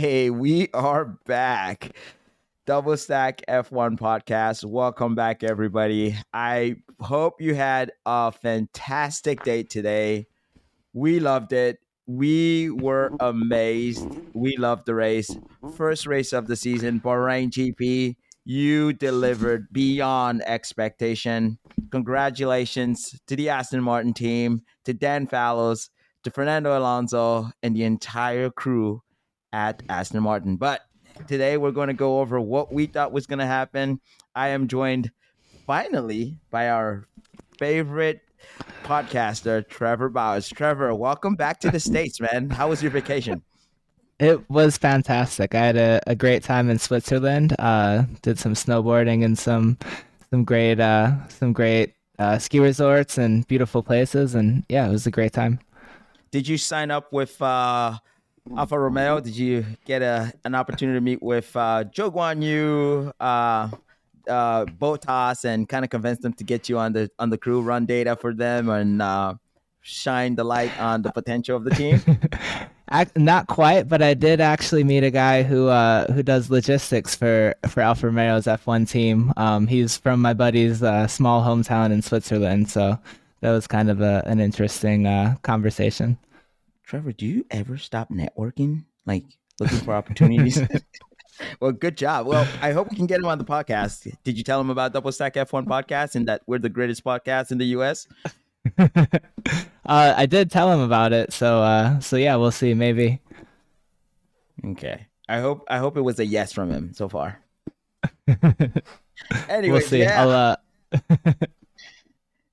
Hey, we are back. Double Stack F1 podcast. Welcome back, everybody. I hope you had a fantastic day today. We loved it. We were amazed. We loved the race. First race of the season, Bahrain GP. You delivered beyond expectation. Congratulations to the Aston Martin team, to Dan Fallows, to Fernando Alonso, and the entire crew at Aston Martin. But today we're going to go over what we thought was going to happen. I am joined finally by our favorite podcaster, Trevor Bowers. Trevor, welcome back to the States, man. How was your vacation? It was fantastic. I had a, a great time in Switzerland. Uh, did some snowboarding and some some great uh, some great uh, ski resorts and beautiful places, and yeah, it was a great time. Did you sign up with uh, Alfa Romeo? Did you get a an opportunity to meet with uh, Zhou Guan Yu, uh, uh, Bottas, and kind of convince them to get you on the on the crew, run data for them, and uh, shine the light on the potential of the team? Not quite, but I did actually meet a guy who uh, who does logistics for for Alfa Romeo's F1 team. Um, he's from my buddy's uh, small hometown in Switzerland, so that was kind of a, an interesting uh, conversation. Trevor, do you ever stop networking, like looking for opportunities? well, good job. Well, I hope we can get him on the podcast. Did you tell him about Double Stack F1 podcast and that we're the greatest podcast in the U.S.? uh, I did tell him about it, so uh, so yeah, we'll see. Maybe. Okay. I hope I hope it was a yes from him so far. anyway, we'll see. Yeah. I'll, uh...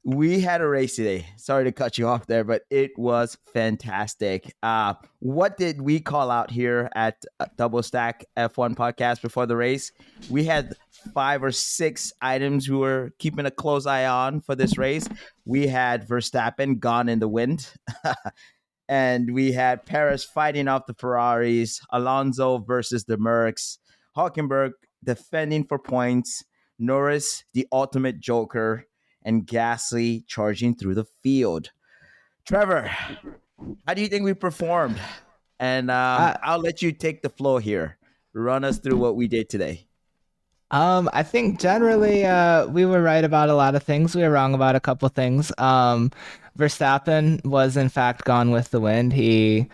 we had a race today. Sorry to cut you off there, but it was fantastic. Uh, what did we call out here at uh, Double Stack F1 podcast before the race? We had five or six items we were keeping a close eye on for this race. We had Verstappen gone in the wind. and we had Perez fighting off the Ferraris, Alonso versus the Mercs, Hulkenberg defending for points, Norris, the ultimate joker, and Gasly charging through the field. Trevor, how do you think we performed? And um, uh, I'll let you take the floor here. Run us through what we did today. Um, I think generally uh, we were right about a lot of things. We were wrong about a couple things. Um, Verstappen was in fact gone with the wind. He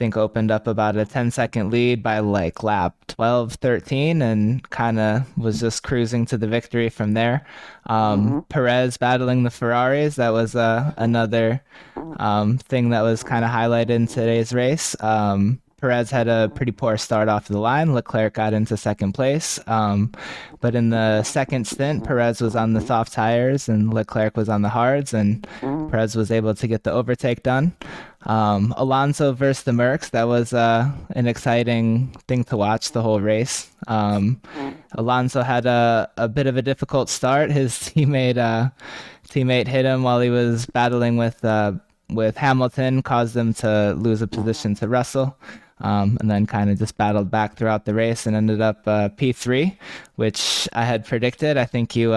think opened up about a 10 second lead by like lap 12 13 and kind of was just cruising to the victory from there um, mm-hmm. perez battling the ferraris that was uh, another um, thing that was kind of highlighted in today's race um, Perez had a pretty poor start off the line. Leclerc got into second place. Um, but in the second stint, Perez was on the soft tires and Leclerc was on the hards, and Perez was able to get the overtake done. Um, Alonso versus the Mercs, that was uh, an exciting thing to watch the whole race. Um, Alonso had a, a bit of a difficult start. His teammate uh, teammate hit him while he was battling with uh, with Hamilton, caused him to lose a position to Russell um, and then kind of just battled back throughout the race and ended up uh, P3, which I had predicted. I think you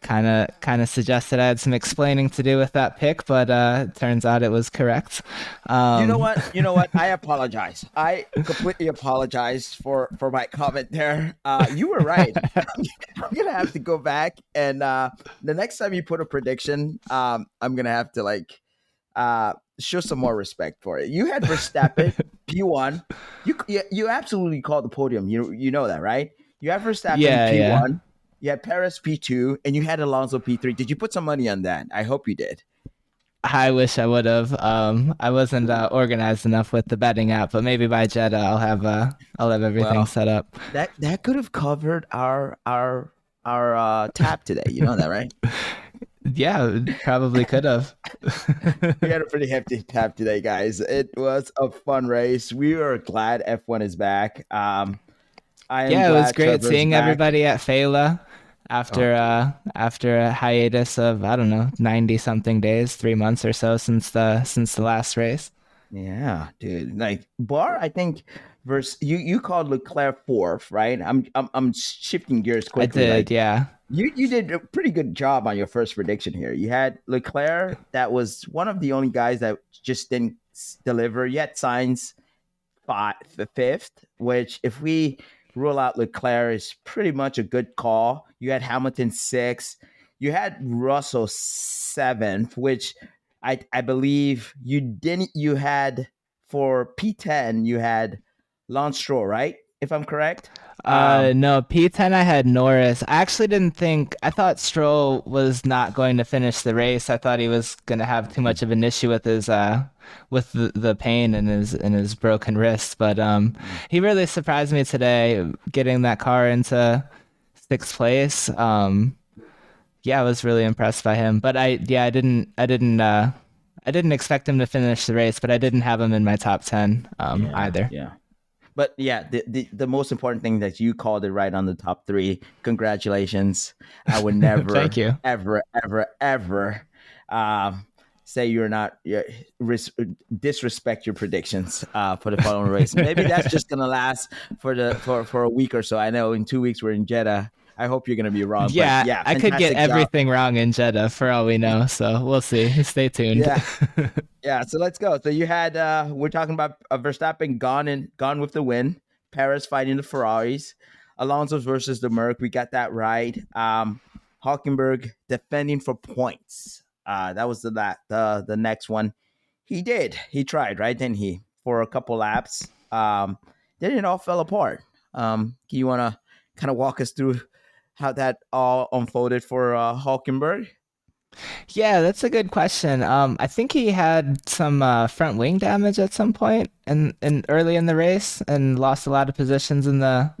kind of kind of suggested I had some explaining to do with that pick, but uh, turns out it was correct. Um, you know what? You know what? I apologize. I completely apologize for for my comment there. Uh, you were right. I'm gonna have to go back and uh, the next time you put a prediction, um, I'm gonna have to like uh, show some more respect for it. You had Verstappen P1. You, you you absolutely called the podium. You you know that, right? You had Verstappen yeah, P1. Yeah. You had Perez P2, and you had Alonso P3. Did you put some money on that? I hope you did. I wish I would have. Um, I wasn't uh, organized enough with the betting app, but maybe by Jeddah I'll have uh, I'll have everything well, set up. That that could have covered our our our uh, tap today. You know that, right? Yeah, probably could have. we had a pretty hefty tap today, guys. It was a fun race. We are glad F1 is back. Um, I yeah, it was great Trevor's seeing back. everybody at Failla after oh. uh after a hiatus of I don't know ninety something days, three months or so since the since the last race. Yeah, dude. Like Bar, I think versus you you called Leclerc fourth, right? I'm I'm, I'm shifting gears quickly. I did, like, yeah. You you did a pretty good job on your first prediction here. You had Leclerc, that was one of the only guys that just didn't deliver yet. Sainz, five, the fifth. which if we rule out Leclerc is pretty much a good call. You had Hamilton six, you had Russell seventh, which I I believe you didn't. You had for P10, you had Lance Stroll, right? If I'm correct. Uh, um, no, P10 I had Norris. I actually didn't think I thought Stroll was not going to finish the race. I thought he was going to have too much of an issue with his uh with the, the pain in his in his broken wrist, but um he really surprised me today getting that car into sixth place. Um yeah, I was really impressed by him, but I yeah, I didn't I didn't uh I didn't expect him to finish the race, but I didn't have him in my top 10 um yeah, either. Yeah. But yeah, the, the, the most important thing that you called it right on the top three. Congratulations! I would never, thank you, ever, ever, ever uh, say you're not ris- disrespect your predictions uh, for the following race. Maybe that's just gonna last for the for for a week or so. I know in two weeks we're in Jeddah. I hope you're going to be wrong. Yeah, yeah I could get everything job. wrong in Jeddah for all we know. So we'll see. Stay tuned. Yeah, yeah. So let's go. So you had uh we're talking about uh, Verstappen gone and gone with the win. Perez fighting the Ferraris. Alonso versus the Merc. We got that right. Um, Hulkenberg defending for points. Uh, that was the that the the next one. He did. He tried, right? Didn't he? For a couple laps. Um, then it all fell apart. Um, you want to kind of walk us through how that all unfolded for uh, Hulkenberg? Yeah, that's a good question. Um, I think he had some uh, front wing damage at some and in, in early in the race and lost a lot of positions in the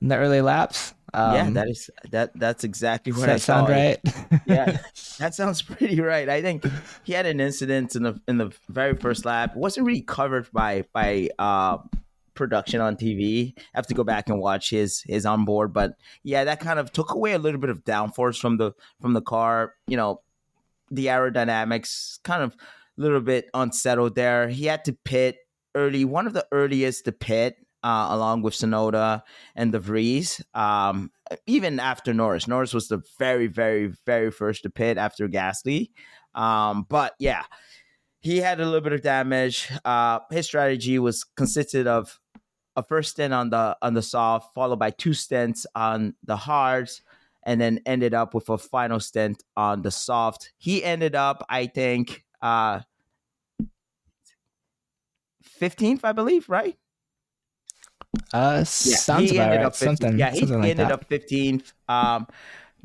in the early laps. Um, yeah, that is that. That's exactly what does that I sound right. yeah, that sounds pretty right. I think he had an incident in the in the very first lap. It wasn't really covered by by uh, production on TV. I have to go back and watch his his onboard, but yeah, that kind of took away a little bit of downforce from the from the car. You know, the aerodynamics kind of a little bit unsettled there. He had to pit early, one of the earliest to pit. Uh, along with Tsunoda and De Vries, um, even after Norris. Norris was the very, very, very first to pit after Gasly. Um, but yeah, he had a little bit of damage. Uh, his strategy was consisted of a first stint on the on the soft, followed by two stints on the hards, and then ended up with a final stint on the soft. He ended up, I think, uh 15th, I believe, right? Uh, yeah, sounds he ended right. up 15th. Something, yeah, he something ended like up 15th. Um,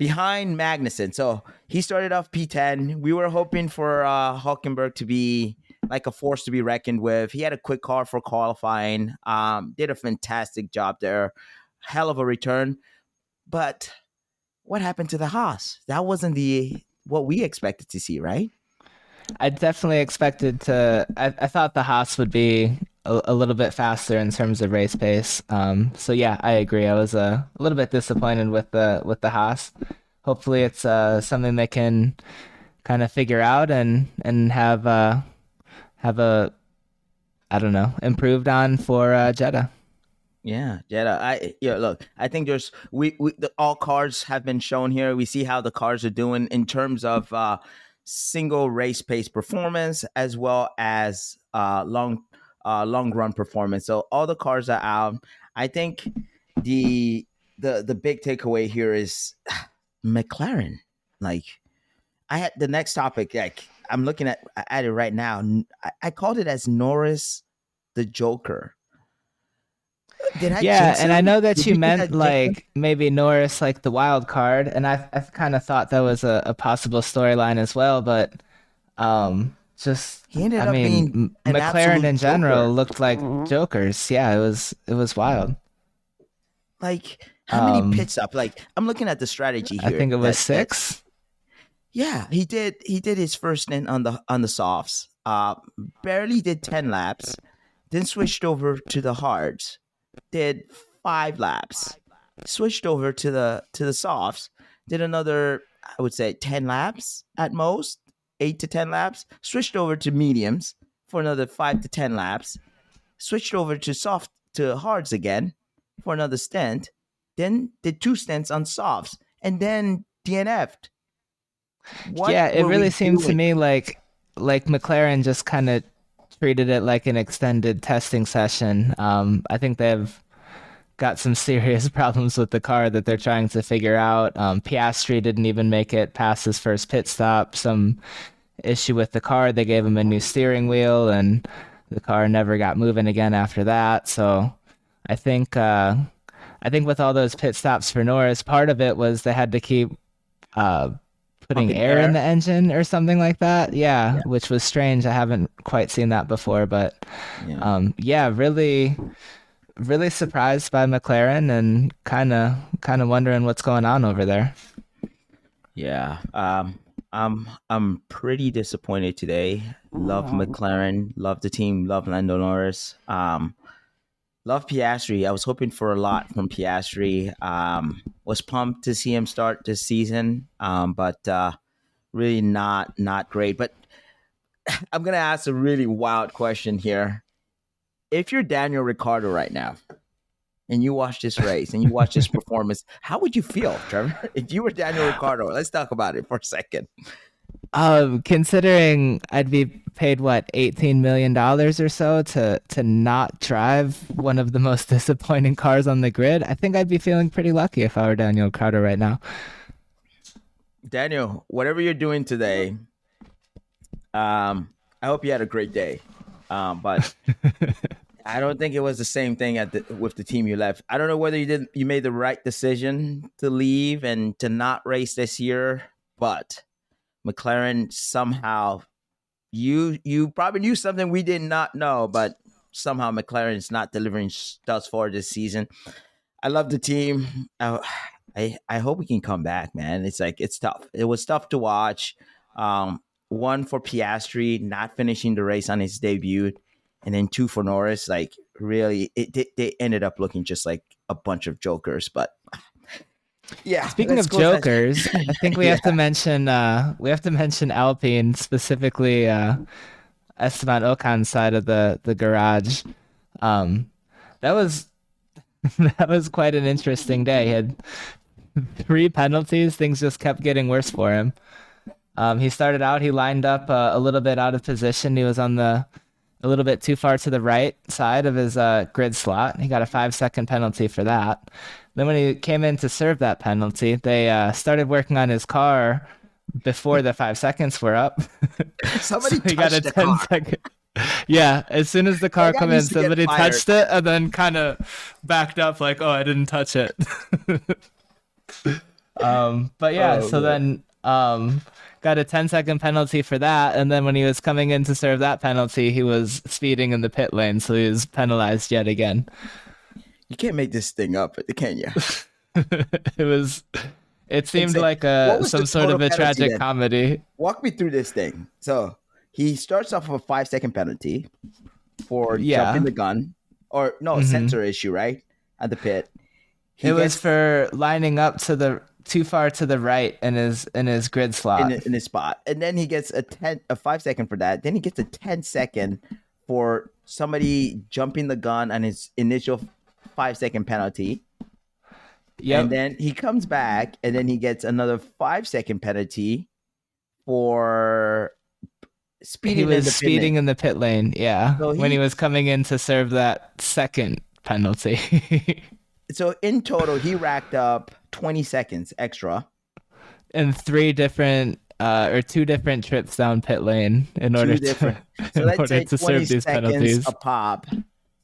behind Magnussen. So he started off P10. We were hoping for uh, Hulkenberg to be like a force to be reckoned with. He had a quick car for qualifying. Um, did a fantastic job there. Hell of a return. But what happened to the Haas? That wasn't the what we expected to see, right? I definitely expected to. I, I thought the Haas would be a, a, little bit faster in terms of race pace. Um, so yeah, I agree. I was uh, a little bit disappointed with the with the Haas. Hopefully, it's uh, something they can kind of figure out and and have uh, have a I don't know improved on for uh, Jeddah. Yeah, Jeddah. I yeah. Look, I think there's we we the, all cars have been shown here. We see how the cars are doing in terms of uh, single race pace performance as well as uh, long uh, long run performance. So all the cars are out. I think the the the big takeaway here is McLaren. Like I had the next topic. Like I'm looking at at it right now. I, I called it as Norris the Joker. Did I yeah, and I know that Did you, you meant like maybe Norris like the wild card, and I I kind of thought that was a, a possible storyline as well, but um just he ended I up mean being McLaren in general joker. looked like mm-hmm. jokers. Yeah, it was it was wild. Like how many um, pits up? Like I'm looking at the strategy here. I think it was that, six. That, yeah, he did. He did his first stint on the on the softs. Uh, barely did ten laps. Then switched over to the hards. Did five laps. Switched over to the to the softs. Did another, I would say, ten laps at most, eight to ten laps. Switched over to mediums for another five to ten laps. Switched over to soft to hards again for another stint. Then did two stints on softs, and then DNF'd what yeah, it really seems doing? to me like like McLaren just kind of treated it like an extended testing session. Um, I think they've got some serious problems with the car that they're trying to figure out. Um, Piastri didn't even make it past his first pit stop. Some issue with the car. They gave him a new steering wheel, and the car never got moving again after that. So I think uh, I think with all those pit stops for Norris, part of it was they had to keep uh, putting air, air, in the engine or something like that. Yeah, yeah, which was strange. I haven't quite seen that before, but yeah, um, yeah really really surprised by McLaren and kind of kind of wondering what's going on over there. Yeah, um, I'm I'm pretty disappointed today. Love McLaren, love the team, love Lando Norris. Um, love Piastri. I was hoping for a lot from Piastri. Um, was pumped to see him start this season, um, but uh, really not not great. But I'm gonna ask a really wild question here if you're Daniel Ricciardo right now and you watch this race and you watch this performance, how would you feel, Trevor? If you were Daniel Ricciardo, let's talk about it for a second. Um, considering I'd be paid what eighteen million dollars or so to to not drive one of the most disappointing cars on the grid, I think I'd be feeling pretty lucky if I were Daniel Ricciardo right now. Daniel, whatever you're doing today, um, I hope you had a great day. Um, but I don't think it was the same thing at the, with the team you left. I don't know whether you did you made the right decision to leave and to not race this year, but McLaren somehow you you probably knew something we did not know, but somehow McLaren is not delivering thus far this season. I love the team. I, I, I hope we can come back, man. It's like it's tough. It was tough to watch. Um, one for Piastri not finishing the race on his debut, and then two for Norris. Like really, it they, they ended up looking just like a bunch of jokers. But yeah. Speaking of jokers, I think we yeah. have to mention uh, we have to mention Alpine specifically uh, Esteban Ocon's side of the the garage. Um, that was that was quite an interesting day. He had three penalties. Things just kept getting worse for him. Um, he started out, he lined up uh, a little bit out of position. He was on the a little bit too far to the right side of his uh, grid slot. He got a five second penalty for that. Then when he came in to serve that penalty, they uh, started working on his car before the five seconds were up. Somebody so he got a 10 car. second. Yeah, as soon as the car came in, somebody touched it and then kind of backed up like, "Oh, I didn't touch it." um, but yeah, oh, so man. then um, got a 10 second penalty for that. And then when he was coming in to serve that penalty, he was speeding in the pit lane. So he was penalized yet again. You can't make this thing up, can you? it was. It seemed like a some sort of a tragic then? comedy. Walk me through this thing. So he starts off with a five second penalty for yeah. jumping the gun, or no mm-hmm. sensor issue, right at the pit. He it gets, was for lining up to the too far to the right in his in his grid slot in, in his spot, and then he gets a ten a five second for that. Then he gets a 10 second for somebody jumping the gun on his initial five second penalty. Yeah, and then he comes back, and then he gets another five second penalty for speeding. He was in speeding in the pit lane. Yeah, so he, when he was coming in to serve that second penalty. so in total, he racked up 20 seconds extra. And three different uh, or two different trips down pit lane in order to, so in order to serve these penalties. A pop.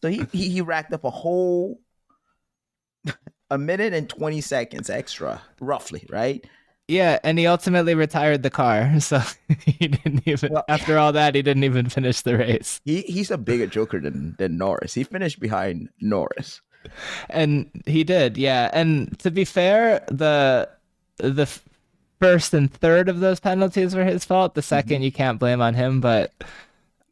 So he, he, he racked up a whole a minute and 20 seconds extra, roughly, right? Yeah, and he ultimately retired the car. So he didn't even well, after all that, he didn't even finish the race. He he's a bigger joker than than Norris. He finished behind Norris and he did, yeah. And to be fair, the the first and third of those penalties were his fault. The 2nd mm-hmm. you can't blame on him, but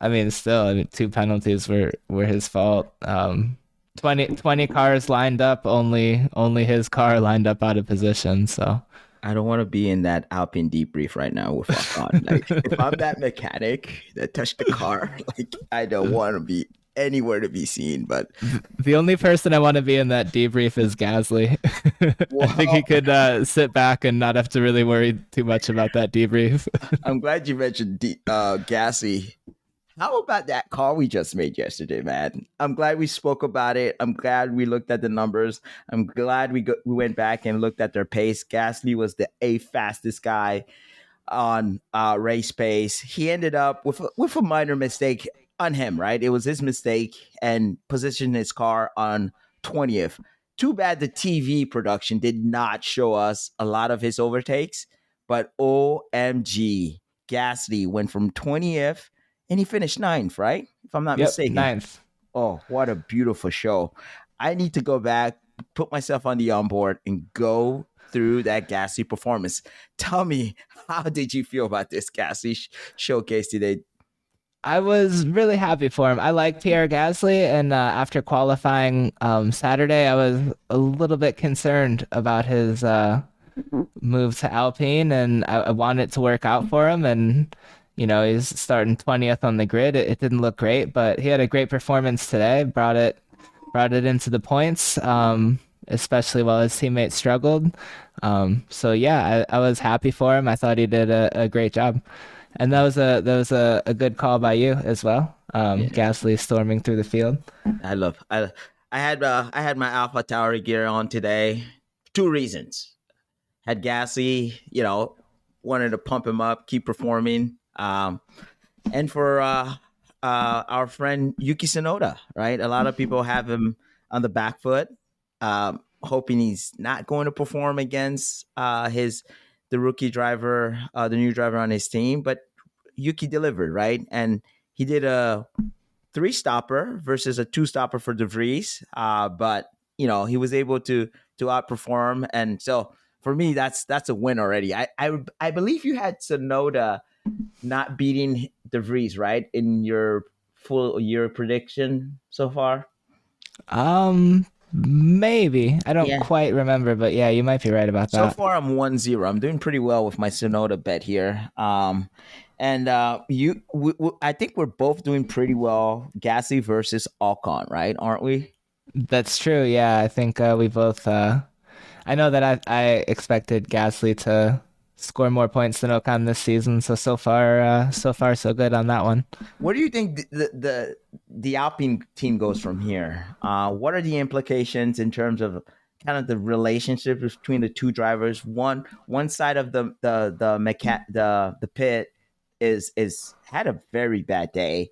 I mean, still, I mean, two penalties were were his fault. Um, 20, 20 cars lined up, only only his car lined up out of position. So I don't want to be in that Alpine debrief right now with Ocon. like, if I'm that mechanic that touched the car, like I don't want to be anywhere to be seen. But the only person I want to be in that debrief is Gasly. I think he could uh, sit back and not have to really worry too much about that debrief. I'm glad you mentioned D- uh, Gasly. How about that call we just made yesterday, man? I'm glad we spoke about it. I'm glad we looked at the numbers. I'm glad we go, we went back and looked at their pace. Gasly was the a fastest guy on uh, race pace. He ended up with with a minor mistake on him, mm-hmm. right? It was his mistake and positioned his car on 20th. Too bad the TV production did not show us a lot of his overtakes, but OMG, Gasly went from 20th and he finished ninth, right? If I'm not Yep, mistaken. ninth. Oh, what a beautiful show. I need to go back, put myself on the onboard, and go through that Gasly performance. Tell me, how did you feel about this Gasly sh- showcase today? I was really happy for him. I like Pierre Gasly, and uh, after qualifying um, Saturday, I was a little bit concerned about his uh, move to Alpine, and I, I wanted to work out for him. And you know, he's starting twentieth on the grid. It, it didn't look great, but he had a great performance today. Brought it, brought it into the points, um, especially while his teammates struggled. Um, so yeah, I, I was happy for him. I thought he did a, a great job. And that was a that was a, a good call by you as well. Um, Yeah. Gasly storming through the field. I love. I I had uh, I had my AlphaTauri gear on today. Two reasons. Had Gasly, you know, wanted to pump him up, keep performing. Um, and for uh, uh, our friend Yuki Tsunoda, right? A lot of people have him on the back foot, um, hoping he's not going to perform against uh, his the rookie driver, uh, the new driver on his team. But Yuki delivered, right? And he did a three stopper versus a two stopper for De Vries. Uh, but you know, he was able to to outperform. And so for me, that's that's a win already. I I, I believe you had Tsunoda not beating De Vries, right? In your full year prediction so far. Um, maybe I don't Yeah. quite remember, but yeah, you might be right about that. So far, I'm 1 0. I'm doing pretty well with my Tsunoda bet here. Um, and uh, you, we, we, I think we're both doing pretty well. Gasly versus Ocon, right? Aren't we? That's true. Yeah, I think uh, we both. Uh, I know that I I expected Gasly to score more points than Ocon this season. So so far, uh, so far so good on that one. Where do you think the the the, Alpine team goes from here? Uh, what are the implications in terms of kind of the relationship between the two drivers? One one side of the the the mecha- the the pit is is had a very bad day.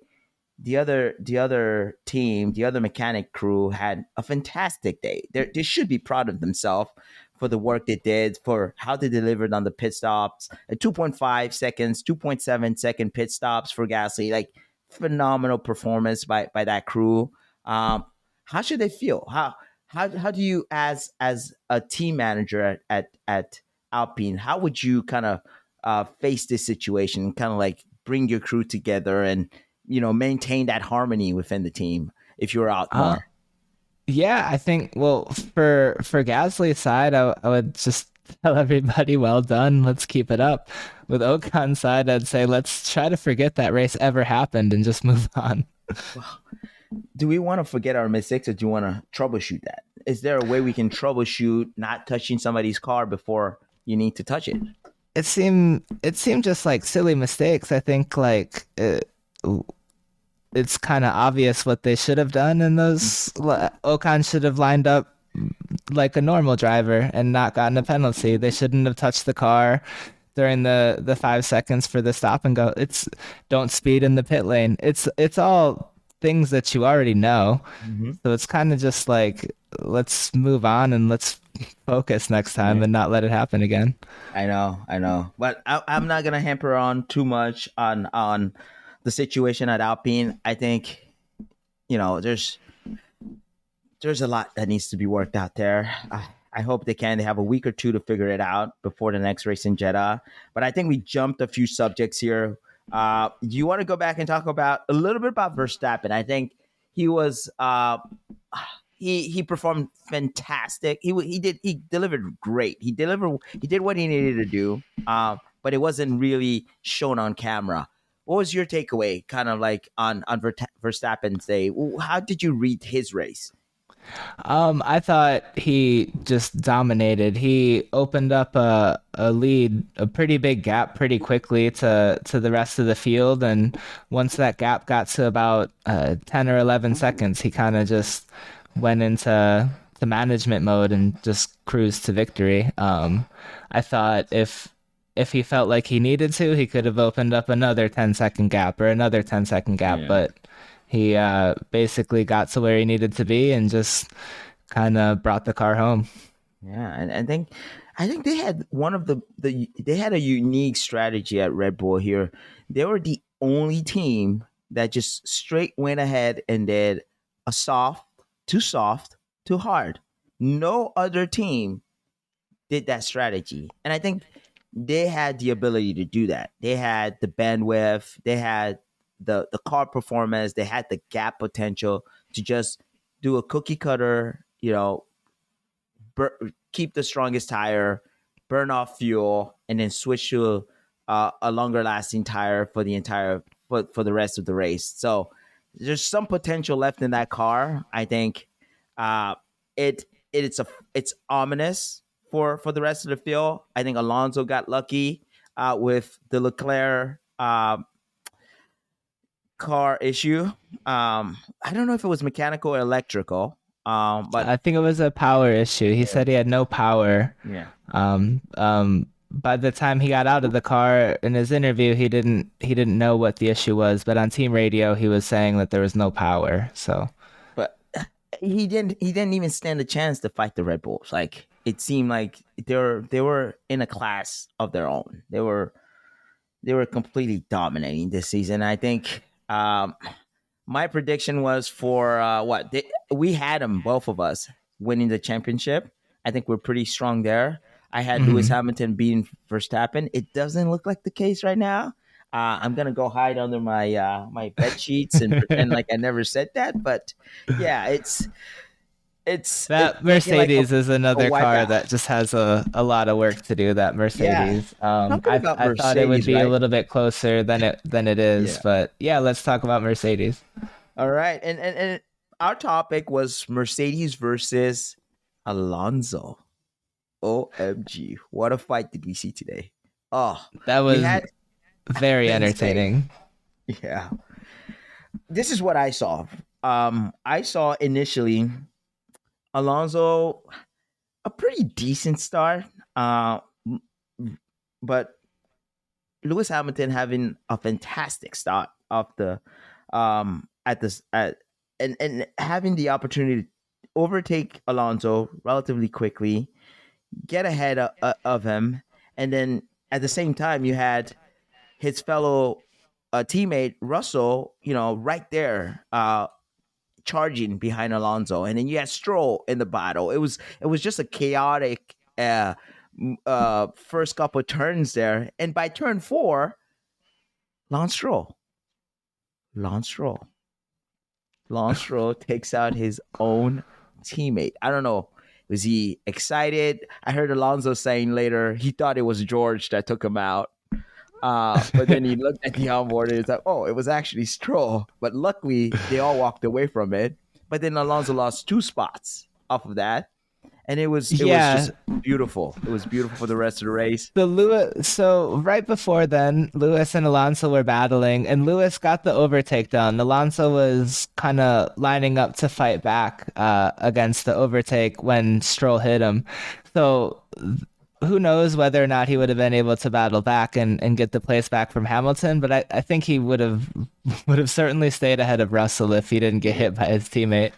The other the other team, the other mechanic crew had a fantastic day. They they should be proud of themselves for the work they did, for how they delivered on the pit stops. At 2.5 seconds, 2.7 second pit stops for Gasly. Like phenomenal performance by by that crew. Um, how should they feel? How how how do you as as a team manager at at, at Alpine, how would you kind of uh, face this situation? Kind of like bring your crew together and you know maintain that harmony within the team if you're out Uh. Yeah, I think well for for Gasly's side, I, I would just tell everybody, well done, let's keep it up. With Ocon's side, I'd say let's try to forget that race ever happened and just move on. do we want to forget our mistakes or do you want to troubleshoot that? Is there a way we can troubleshoot not touching somebody's car before you need to touch it? It seemed it seemed just like silly mistakes. I think like it, it's kind of obvious what they should have done, and those mm. Ocon should have lined up like a normal driver and not gotten a penalty. They shouldn't have touched the car during the the five seconds for the stop and go. It's don't speed in the pit lane. It's it's all things that you already know. Mm-hmm. So it's kind of just like let's move on and let's focus next time and not let it happen again. I know, I know, but I, I'm not gonna hamper on too much on on the situation at Alpine. I think you know there's there's a lot that needs to be worked out there. I, I hope they can. They have a week or two to figure it out before the next race in Jeddah. But I think we jumped a few subjects here. Uh, you want to go back and talk about a little bit about Verstappen? I think he was uh, he he performed fantastic. He he did he delivered great. He delivered he did what he needed to do. Um, but it wasn't really shown on camera. What was your takeaway, kind of like on on Verstappen's day? How did you read his race? Um, I thought he just dominated. He opened up a, a lead, a pretty big gap, pretty quickly to to the rest of the field. And once that gap got to about uh, ten or eleven seconds, he kind of just went into the management mode and just cruised to victory. Um, I thought if if he felt like he needed to, he could have opened up another 10 second gap or another 10 second gap, yeah. but he uh, basically got to where he needed to be and just kind of brought the car home. Yeah, and I think I think they had one of the the they had a unique strategy at Red Bull here. They were the only team that just straight went ahead and did a soft, too soft, too hard. No other team did that strategy. And I think they had the ability to do that. They had the bandwidth, they had the the car performance, they had the gap potential to just do a cookie cutter, you know, bur- keep the strongest tire, burn off fuel, and then switch to uh, a longer lasting tire for the entire for, for the rest of the race. So there's some potential left in that car. I think uh, it it's a it's ominous for for the rest of the field. I think Alonso got lucky uh, with the Leclerc uh, car issue. Um, I don't know if it was mechanical or electrical. Um, but I think it was a power issue. He yeah. said he had no power. Yeah. Um, um, by the time he got out of the car in his interview, he didn't he didn't know what the issue was. But on team radio, he was saying that there was no power. So, but he didn't he didn't even stand a chance to fight the Red Bulls. Like it seemed like they were they were in a class of their own. They were they were completely dominating this season. I think um, my prediction was for uh, what they, we had them both of us winning the championship. I think we're pretty strong there. I had mm-hmm. Lewis Hamilton beating Verstappen. It doesn't look like the case right now. Uh, I'm gonna go hide under my uh, my bed sheets and pretend like I never said that. But yeah, it's it's that it, Mercedes like a, is another car out. that just has a, a lot of work to do. That Mercedes, yeah. um, I, I thought it would be right? a little bit closer than it than it is, yeah. but yeah, let's talk about Mercedes. All right, and and, and our topic was Mercedes versus Alonso. OMG, what a fight did we see today? Oh, that was had, very entertaining. Yeah, this is what I saw. Um, I saw initially Alonso, a pretty decent start. Uh, but Lewis Hamilton having a fantastic start of the um at this at and and having the opportunity to overtake Alonso relatively quickly, get ahead of, of him, and then at the same time you had his fellow uh, teammate Russell, you know, right there, uh, charging behind Alonso, and then you had Stroll in the battle. It was it was just a chaotic uh, uh, first couple turns there, and by turn four, Lance Stroll, Lance Stroll, Lance Stroll takes out his own teammate. I don't know. Was he excited? I heard Alonso saying later he thought it was George that took him out. Uh, but then he looked at the onboard and it's like, oh, it was actually Stroll. But luckily, they all walked away from it. But then Alonso lost two spots off of that. And it was it yeah. was just beautiful. It was beautiful for the rest of the race. The Lewis so right before then, Lewis and Alonso were battling and Lewis got the overtake done. Alonso was kind of lining up to fight back uh, against the overtake when Stroll hit him. So who knows whether or not he would have been able to battle back and, and get the place back from Hamilton, but I, I think he would have would have certainly stayed ahead of Russell if he didn't get hit by his teammate.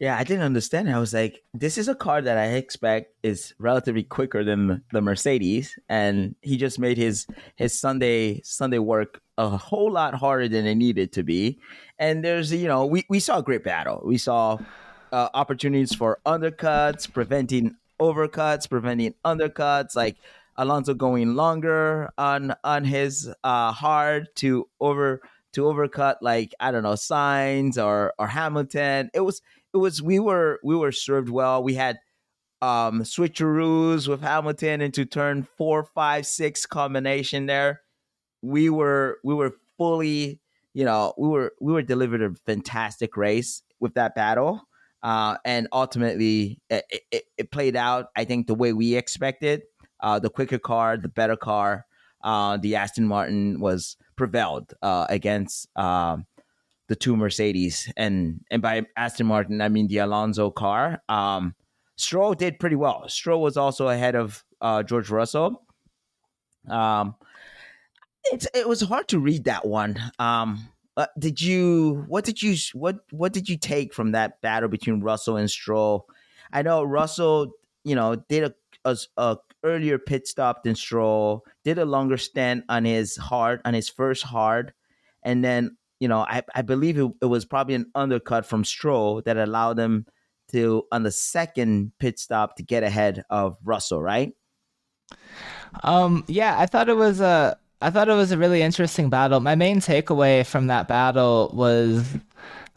Yeah, I didn't understand. I was like, this is a car that I expect is relatively quicker than the Mercedes, and he just made his his Sunday Sunday work a whole lot harder than it needed to be. And there's you know we we saw a great battle. We saw uh, opportunities for undercuts, preventing overcuts, preventing undercuts, like Alonso going longer on on his uh, hard to over to overcut like I don't know Sainz or or Hamilton. It was it was we were we were served well. We had um switcheroos with Hamilton into turn four, five, six combination there. We were we were fully, you know, we were we were delivered a fantastic race with that battle. Uh, and ultimately it, it, it, played out. I think the way we expected. Uh, the quicker car, the better car. Uh, the Aston Martin was prevailed uh, against um, the two Mercedes, and and by Aston Martin I mean the Alonso car. Um, Stroll did pretty well. Stroll was also ahead of uh, George Russell. Um, it's it was hard to read that one. Um, uh, did you what did you what what did you take from that battle between Russell and Stroll? I know Russell, you know, did a, a, a earlier pit stop than Stroll, did a longer stint on his hard on his first hard, and then you know I I believe it, it was probably an undercut from Stroll that allowed him to on the second pit stop to get ahead of Russell, right? Um, yeah, I thought it was a I thought it was a really interesting battle. My main takeaway from that battle was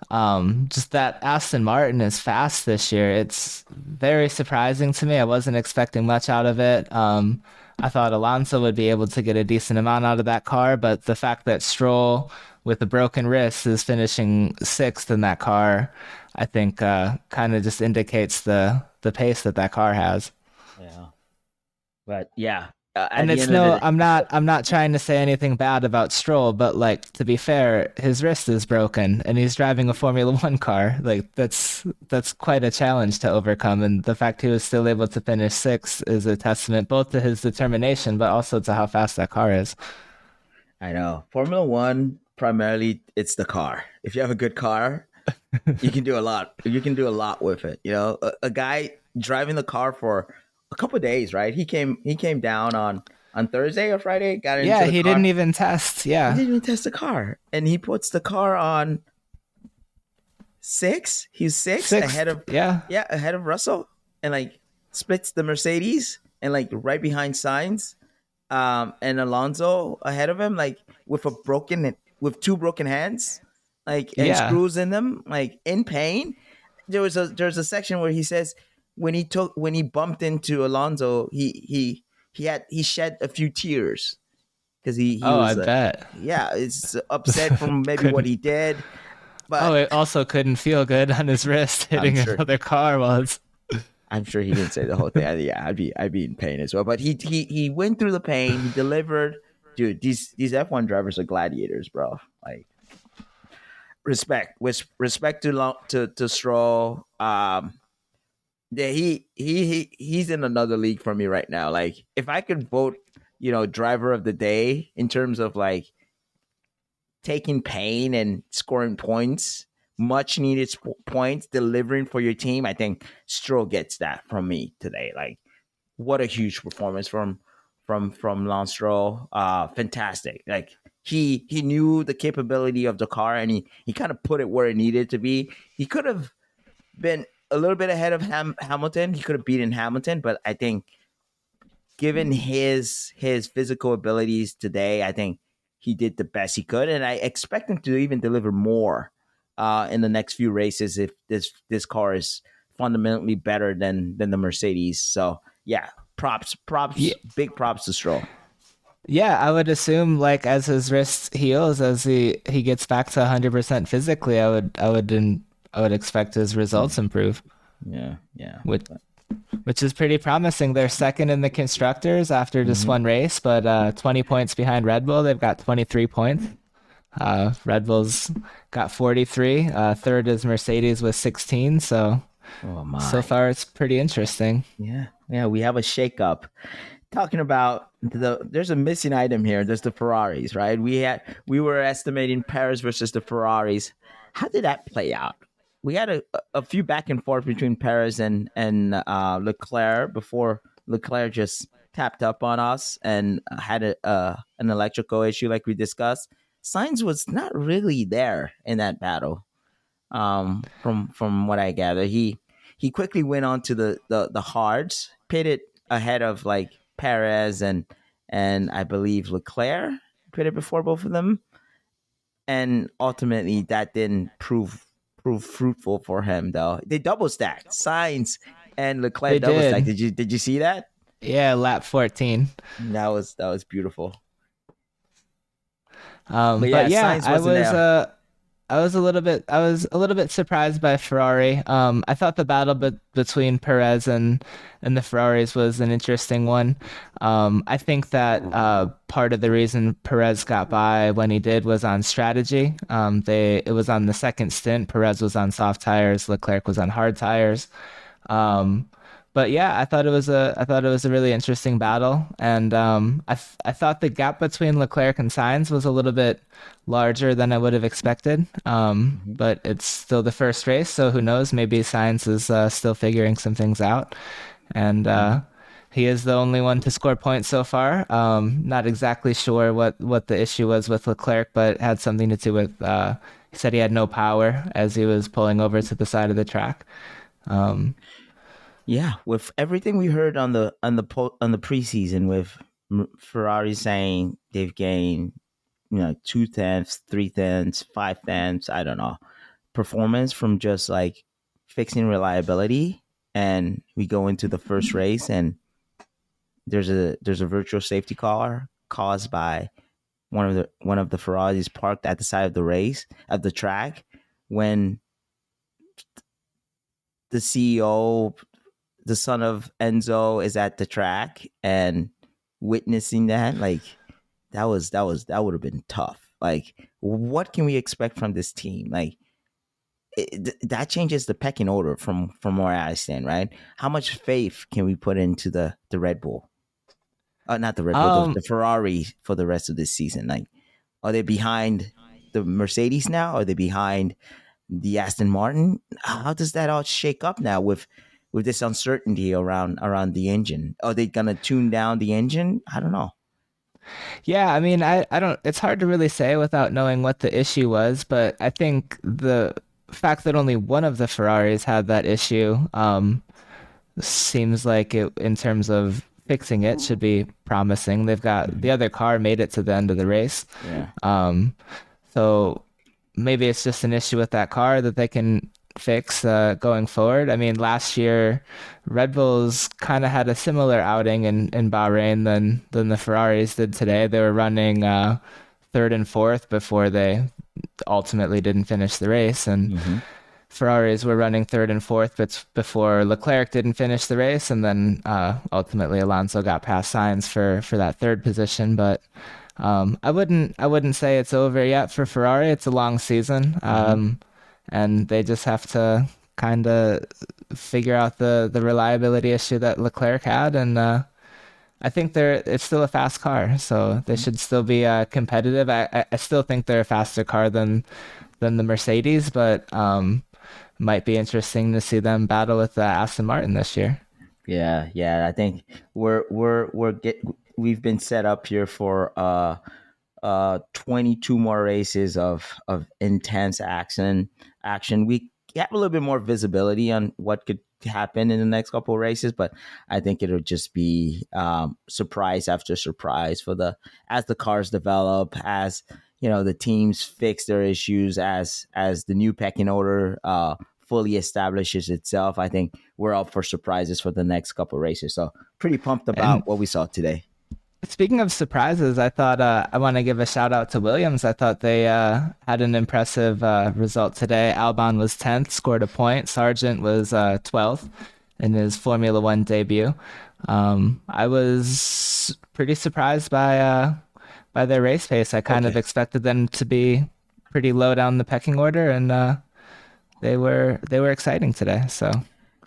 um, just that Aston Martin is fast this year. It's very surprising to me. I wasn't expecting much out of it. Um, I thought Alonso would be able to get a decent amount out of that car, but the fact that Stroll with a broken wrist is finishing sixth in that car, I think uh, kind of just indicates the the pace that that car has. Yeah, but yeah, uh, and it's no, I'm not, I'm not trying to say anything bad about Stroll, but like to be fair, his wrist is broken, and he's driving a Formula One car. Like that's that's quite a challenge to overcome, and the fact he was still able to finish sixth is a testament both to his determination, but also to how fast that car is. I know Formula One primarily it's the car. If you have a good car, you can do a lot. You can do a lot with it. You know, a, a guy driving the car for a couple days, right? He came he came down on on Thursday or Friday. Got it. yeah, he car. didn't even test. Yeah, he didn't even test the car, and he puts the car on six. He's six Sixth, ahead of yeah yeah ahead of Russell, and like splits the Mercedes and like right behind Sainz, um, and Alonso ahead of him, like with a broken with two broken hands, like and yeah. screws in them, like in pain. There was a there's a section where he says when he took when he bumped into Alonso, he he he had he shed a few tears because he, he, oh was, I bet yeah it's upset from maybe what he did. But oh, it also couldn't feel good on his wrist hitting sure, another car was. I'm sure he didn't say the whole thing. yeah, I'd be I'd be in pain as well. But he he he went through the pain. He delivered. Dude, these these F1 drivers are gladiators, bro. Like respect with respect to to to Stroll. Um, yeah, he he he he's in another league for me right now. Like if I could vote, you know, driver of the day in terms of like taking pain and scoring points, much needed sp- points, delivering for your team, I think Stroll gets that from me today. Like what a huge performance from from from Lance Stroll. Uh fantastic. Like he he knew the capability of the car and he he kind of put it where it needed to be. He could have been a little bit ahead of Ham- Hamilton. He could have beaten Hamilton, but I think given his his physical abilities today, I think he did the best he could, and I expect him to even deliver more uh, in the next few races if this this car is fundamentally better than than the Mercedes. So yeah, props, props, yeah. big props to Stroll. Yeah, I would assume like as his wrist heals, as he he gets back to 100% physically, I would I would I would expect his results improve. Yeah, yeah. Which, which is pretty promising. They're second in the constructors after just mm-hmm. one race, but uh, 20 points behind Red Bull. They've got 23 points. Uh, Red Bull's got 43. Uh, third is Mercedes with 16. So, oh so far it's pretty interesting. Yeah, yeah. We have a shakeup. Talking about the, there's a missing item here. There's the Ferraris, right? We had we were estimating Perez versus the Ferraris. How did that play out? We had a, a few back and forth between Perez and and uh, Leclerc before Leclerc just tapped up on us and had a, uh, an electrical issue like we discussed. Sainz was not really there in that battle. Um, from from what I gather, he he quickly went on to the the, the hards, pitted ahead of like Perez and and I believe Leclerc pitted before both of them, and ultimately that didn't prove prove fruitful for him though. They double stacked Sainz and Leclerc they double stacked. Did you did you see that? Yeah, lap fourteen. That was that was beautiful. Um, but yeah, but yeah I was uh, I was a little bit I was a little bit surprised by Ferrari. Um, I thought the battle be- between Perez and and the Ferraris was an interesting one. Um, I think that uh, part of the reason Perez got by when he did was on strategy. Um, they it was on the second stint. Perez was on soft tires. Leclerc was on hard tires. Um, but yeah, I thought it was a I thought it was a really interesting battle, and um, I th- I thought the gap between Leclerc and Sainz was a little bit larger than I would have expected. Um, mm-hmm. But it's still the first race, so who knows? Maybe Sainz is uh, still figuring some things out, and uh, mm-hmm. he is the only one to score points so far. Um, not exactly sure what what the issue was with Leclerc, but had something to do with. Uh, he said he had no power as he was pulling over to the side of the track. Um, yeah, with everything we heard on the on the po- on the preseason, with Ferrari saying they've gained, you know, two tenths, three tenths, five tenths, I don't know, performance from just like fixing reliability, and we go into the first race and there's a there's a virtual safety car caused by one of the one of the Ferraris parked at the side of the race at the track when the CEO the son of Enzo is at the track and witnessing that, like that was that was that would have been tough. Like, what can we expect from this team? Like, it, that changes the pecking order from from where I stand, right? How much faith can we put into the the Red Bull? Uh, not the Red Bull, um, the, the, Ferrari for the rest of this season. Like, are they behind the Mercedes now? Are they behind the Aston Martin? How does that all shake up now with with this uncertainty around around the engine? Are they gonna tune down the engine? I don't know. Yeah, I mean, I, I don't. It's hard to really say without knowing what the issue was, but I think the fact that only one of the Ferraris had that issue um, seems like it, in terms of fixing it, should be promising. They've got the other car made it to the end of the race, yeah. Um, so maybe it's just an issue with that car that they can fix uh, going forward. I mean, last year Red Bulls kind of had a similar outing in, in Bahrain than than the Ferraris did today. They were running uh, third and fourth before they ultimately didn't finish the race, and mm-hmm. Ferraris were running third and fourth but before Leclerc didn't finish the race, and then uh, ultimately Alonso got past Sainz for for that third position, but. Um, I wouldn't. I wouldn't say it's over yet for Ferrari. It's a long season. Mm-hmm. Um, and they just have to kind of figure out the the reliability issue that Leclerc had, and uh, I think they're it's still a fast car, so they mm-hmm. should still be uh, competitive. I, I still think they're a faster car than than the Mercedes, but um, might be interesting to see them battle with the Aston Martin this year. Yeah, yeah, I think we're we're we're get we've been set up here for uh uh 22 more races of of intense action action. We have a little bit more visibility on what could happen in the next couple of races but i think it'll just be um surprise after surprise for the as the cars develop as you know the teams fix their issues as as the new pecking order uh fully establishes itself i think we're up for surprises for the next couple of races. So pretty pumped about and- what we saw today Speaking of surprises, I thought uh, I want to give a shout out to Williams. I thought they uh, had an impressive uh, result today. Albon was 10th, scored a point. Sargeant was 12th uh, in his Formula One debut. Um, I was pretty surprised by uh, by their race pace. I kind okay. of expected them to be pretty low down the pecking order, and uh, they were they were exciting today. So,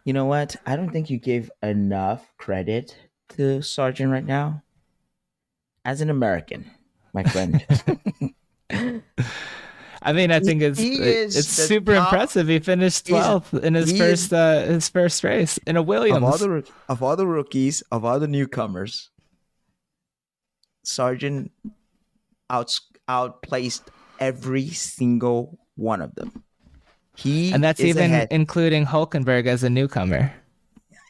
you know what? I don't think you gave enough credit to Sargeant right now as an American, my friend. I mean, I think it's it's super top, impressive. He finished twelfth in his first uh, his first race in a Williams. Of all, the, of all the rookies, of all the newcomers, Sargeant out outplaced every single one of them. He and that's even ahead. including Hulkenberg as a newcomer.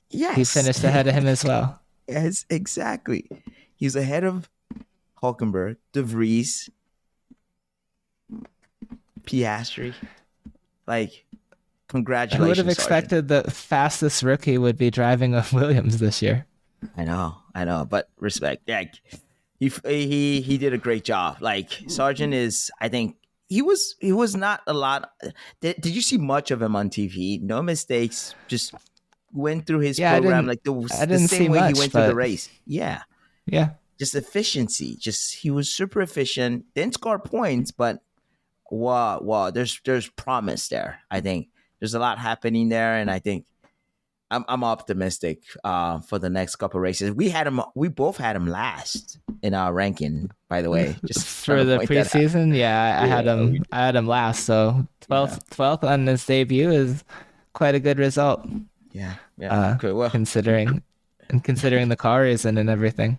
Yes, he finished ahead of him as well. Yes, exactly. He's ahead of Hulkenberg, De Vries, Piastri. Like, congratulations. I would have expected the fastest rookie would be driving a Williams this year? I know, I know, but respect. Yeah, he he he did a great job. Like Sargeant is, I think he was he was not a lot. Did, did you see much of him on TV? No mistakes. Just went through his Yeah, program like the, the same way much, he went through the race. Yeah, Yeah. Just efficiency. Just he was super efficient. Didn't score points, but wow, wow. There's there's promise there. I think there's a lot happening there, and I think I'm I'm optimistic uh, for the next couple races. We had him. We both had him last in our ranking. By the way, just for the point that out. preseason, yeah, I, I had him. I had him last, so 12th, 12th on his debut is quite a good result, Yeah, yeah. Uh, okay, well, considering and considering the car isn't and everything.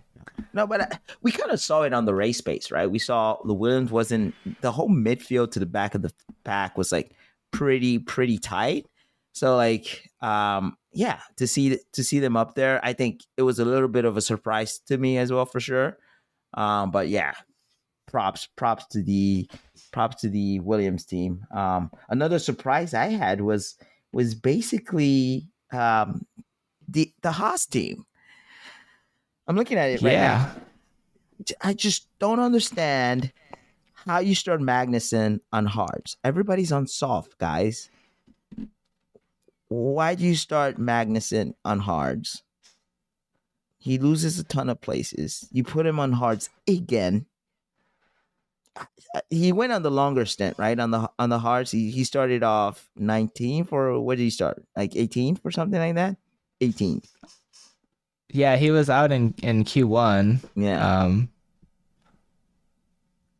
No, but uh, we kind of saw it on the race pace, right? We saw the Williams wasn't the whole midfield to the back of the pack was like pretty pretty tight. So like um yeah, to see to see them up there, I think it was a little bit of a surprise to me as well for sure. Um but yeah, props props to the props to the Williams team. Um another surprise I had was was basically um the the Haas team. I'm looking at it right now. yeah, I just don't understand how you start Magnussen on hards. Everybody's on soft, guys. Why do you start Magnussen on hards? He loses a ton of places. You put him on hards again. Uh, He went on the longer stint, right? On the on the hards, he, he started off 19th or what did he start? Like 18th or something like that? 18th. Yeah, he was out in in Q1. Yeah. Um,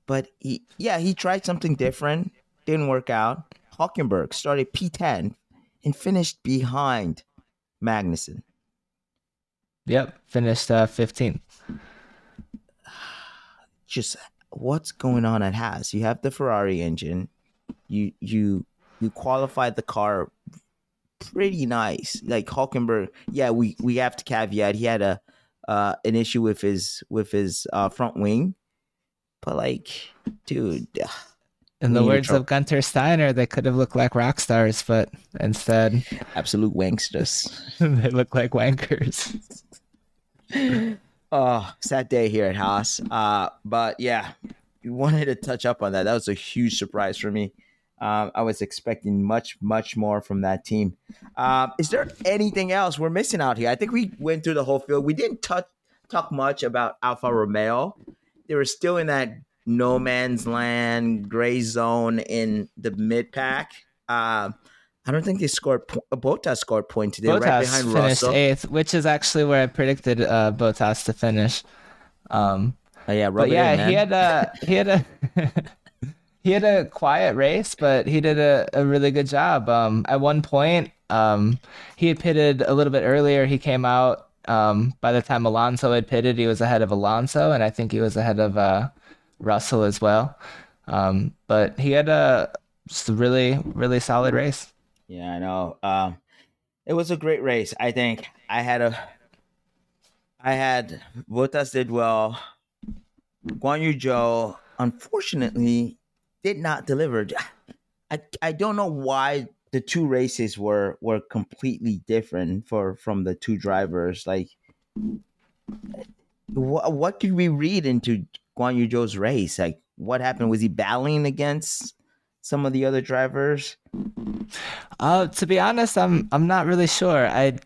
but he yeah he tried something different didn't work out Hulkenberg started p10 and finished behind Magnussen yep, finished uh, 15th. just what's going on at Haas? You have the Ferrari engine. You you you qualified the car pretty nice. Like Hulkenberg, yeah, we we have to caveat he had a uh an issue with his with his uh front wing. But like, dude, In the We words of Guenther Steiner, they could have looked like rock stars, but instead absolute wanksters. they look like wankers. Oh, sad day here at Haas. Uh, but yeah, you wanted to touch up on that. That was a huge surprise for me. Um, I was expecting much, much more from that team. Um, is there anything else we're missing out here? I think we went through the whole field. We didn't touch talk much about Alfa Romeo. They were still in that no man's land, gray zone in the mid pack. Um, I don't think they scored. Po- Bottas scored points today, right Bottas behind finished Russell. eighth, which is actually where I predicted uh, Bottas to finish. Um, Oh, yeah, rub but it yeah, in, he had a he had a he had a quiet race, but he did a, a really good job. Um, at one point, um, he had pitted a little bit earlier. He came out. Um, by the time Alonso had pitted, he was ahead of Alonso, and I think he was ahead of uh, Russell as well. Um, but he had a just a really really solid race. Yeah, I know. Um, it was a great race. I think I had a, I had Bottas did well. Guan Yu Zhou, unfortunately, did not deliver. I I don't know why the two races were were completely different for from the two drivers. Like, what what could we read into Guan Yu Zhou's race? Like, what happened? Was he battling against some of the other drivers? Uh, to be honest, I'm I'm not really sure. I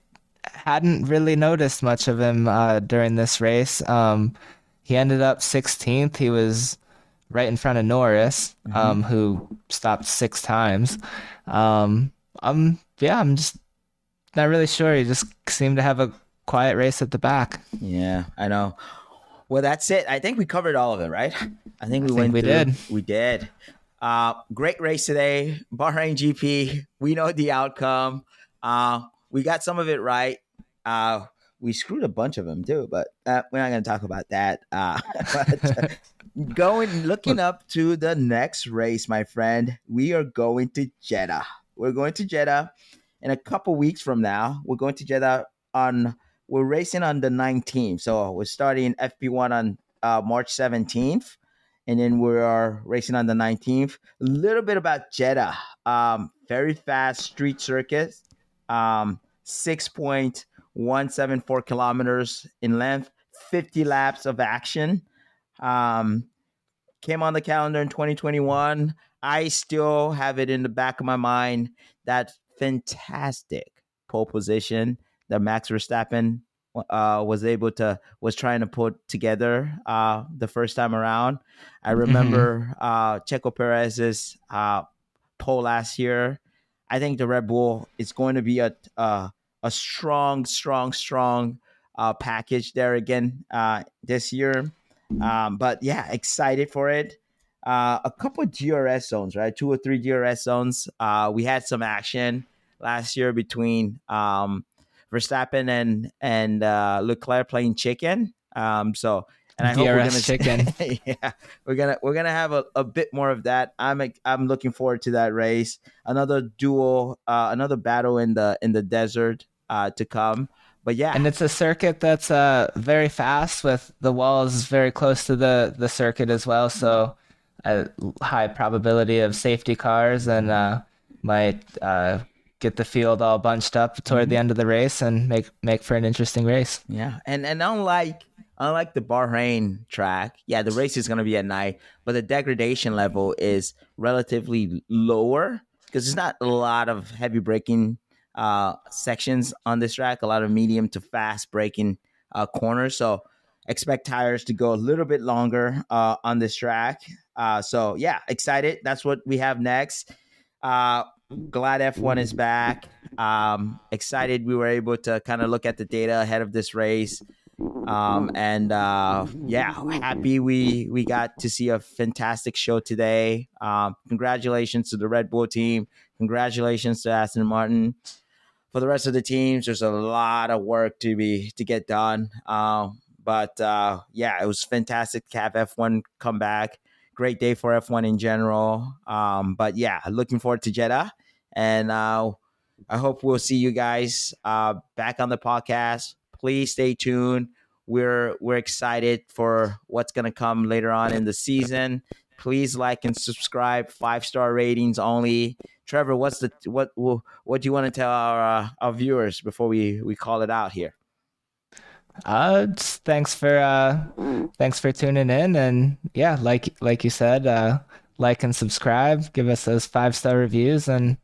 hadn't really noticed much of him uh, during this race. Um, he ended up 16th. He was right in front of Norris, um, who stopped six times. Um, um, yeah, I'm just not really sure. He just seemed to have a quiet race at the back. Yeah, I know. Well, that's it. I think we covered all of it, right? I think we think went. we through- did. We did. Uh, great race today, Bahrain GP. We know the outcome. Uh, we got some of it right. Uh, we screwed a bunch of them too, but uh, we're not going to talk about that. Uh, but going, looking up to the next race, my friend. We are going to Jeddah. We're going to Jeddah in a couple weeks from now. We're going to Jeddah on we're racing on the 19th. So we're starting FP1 on uh, March 17th. And then we are racing on the 19th. A little bit about Jeddah. Um, very fast street circuit. Um, 6.174 kilometers in length, 50 laps of action. Um, came on the calendar in 2021. I still have it in the back of my mind that fantastic pole position that Max Verstappen uh, was able to was trying to put together uh, the first time around. I mm-hmm. remember uh, Checo Perez's uh, pole last year. I think the Red Bull is going to be a a, a strong, strong, strong uh, package there again uh, this year. Um, but yeah, excited for it. Uh, a couple of DRS zones, right? Two or three DRS zones. Uh, we had some action last year between um, Verstappen and and uh, Leclerc playing chicken. Um, so and I DRS hope we're gonna chicken. yeah, we're gonna we're gonna have a, a bit more of that. I'm I'm looking forward to that race. Another duel, uh, another battle in the in the desert uh, to come. But yeah, and it's a circuit that's uh, very fast with the walls very close to the the circuit as well. So a high probability of safety cars and uh, might uh, get the field all bunched up toward mm-hmm. the end of the race and make make for an interesting race. Yeah, and and unlike unlike the Bahrain track, yeah, the race is going to be at night, but the degradation level is relatively lower because there's not a lot of heavy braking uh, sections on this track, a lot of medium to fast braking uh, corners. So expect tires to go a little bit longer uh, on this track. Uh, so yeah, excited. That's what we have next. Uh, glad F1 is back. Um, excited we were able to kind of look at the data ahead of this race. Um, and uh, yeah, happy we we got to see a fantastic show today. Um, congratulations to the Red Bull team. Congratulations to Aston Martin. For the rest of the teams, there's a lot of work to be to get done. Um, but uh, yeah, it was fantastic to have F1 come back great day for F1 in general. Um, but yeah, looking forward to Jeddah. And uh, I hope we'll see you guys uh, back on the podcast. Please stay tuned. We're we're excited for what's gonna come later on in the season. Please like and subscribe. Five star ratings only. Trevor, what's the what what do you want to tell our uh, our viewers before we we call it out here? Uh, thanks for uh, thanks for tuning in, and yeah, like like you said, uh, like and subscribe. Give us those five star reviews, and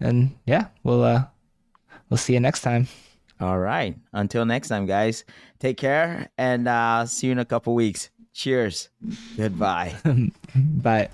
and yeah, we'll uh, we'll see you next time. All right. Until next time, guys. Take care, and uh, see you in a couple weeks. Cheers. Goodbye. Bye.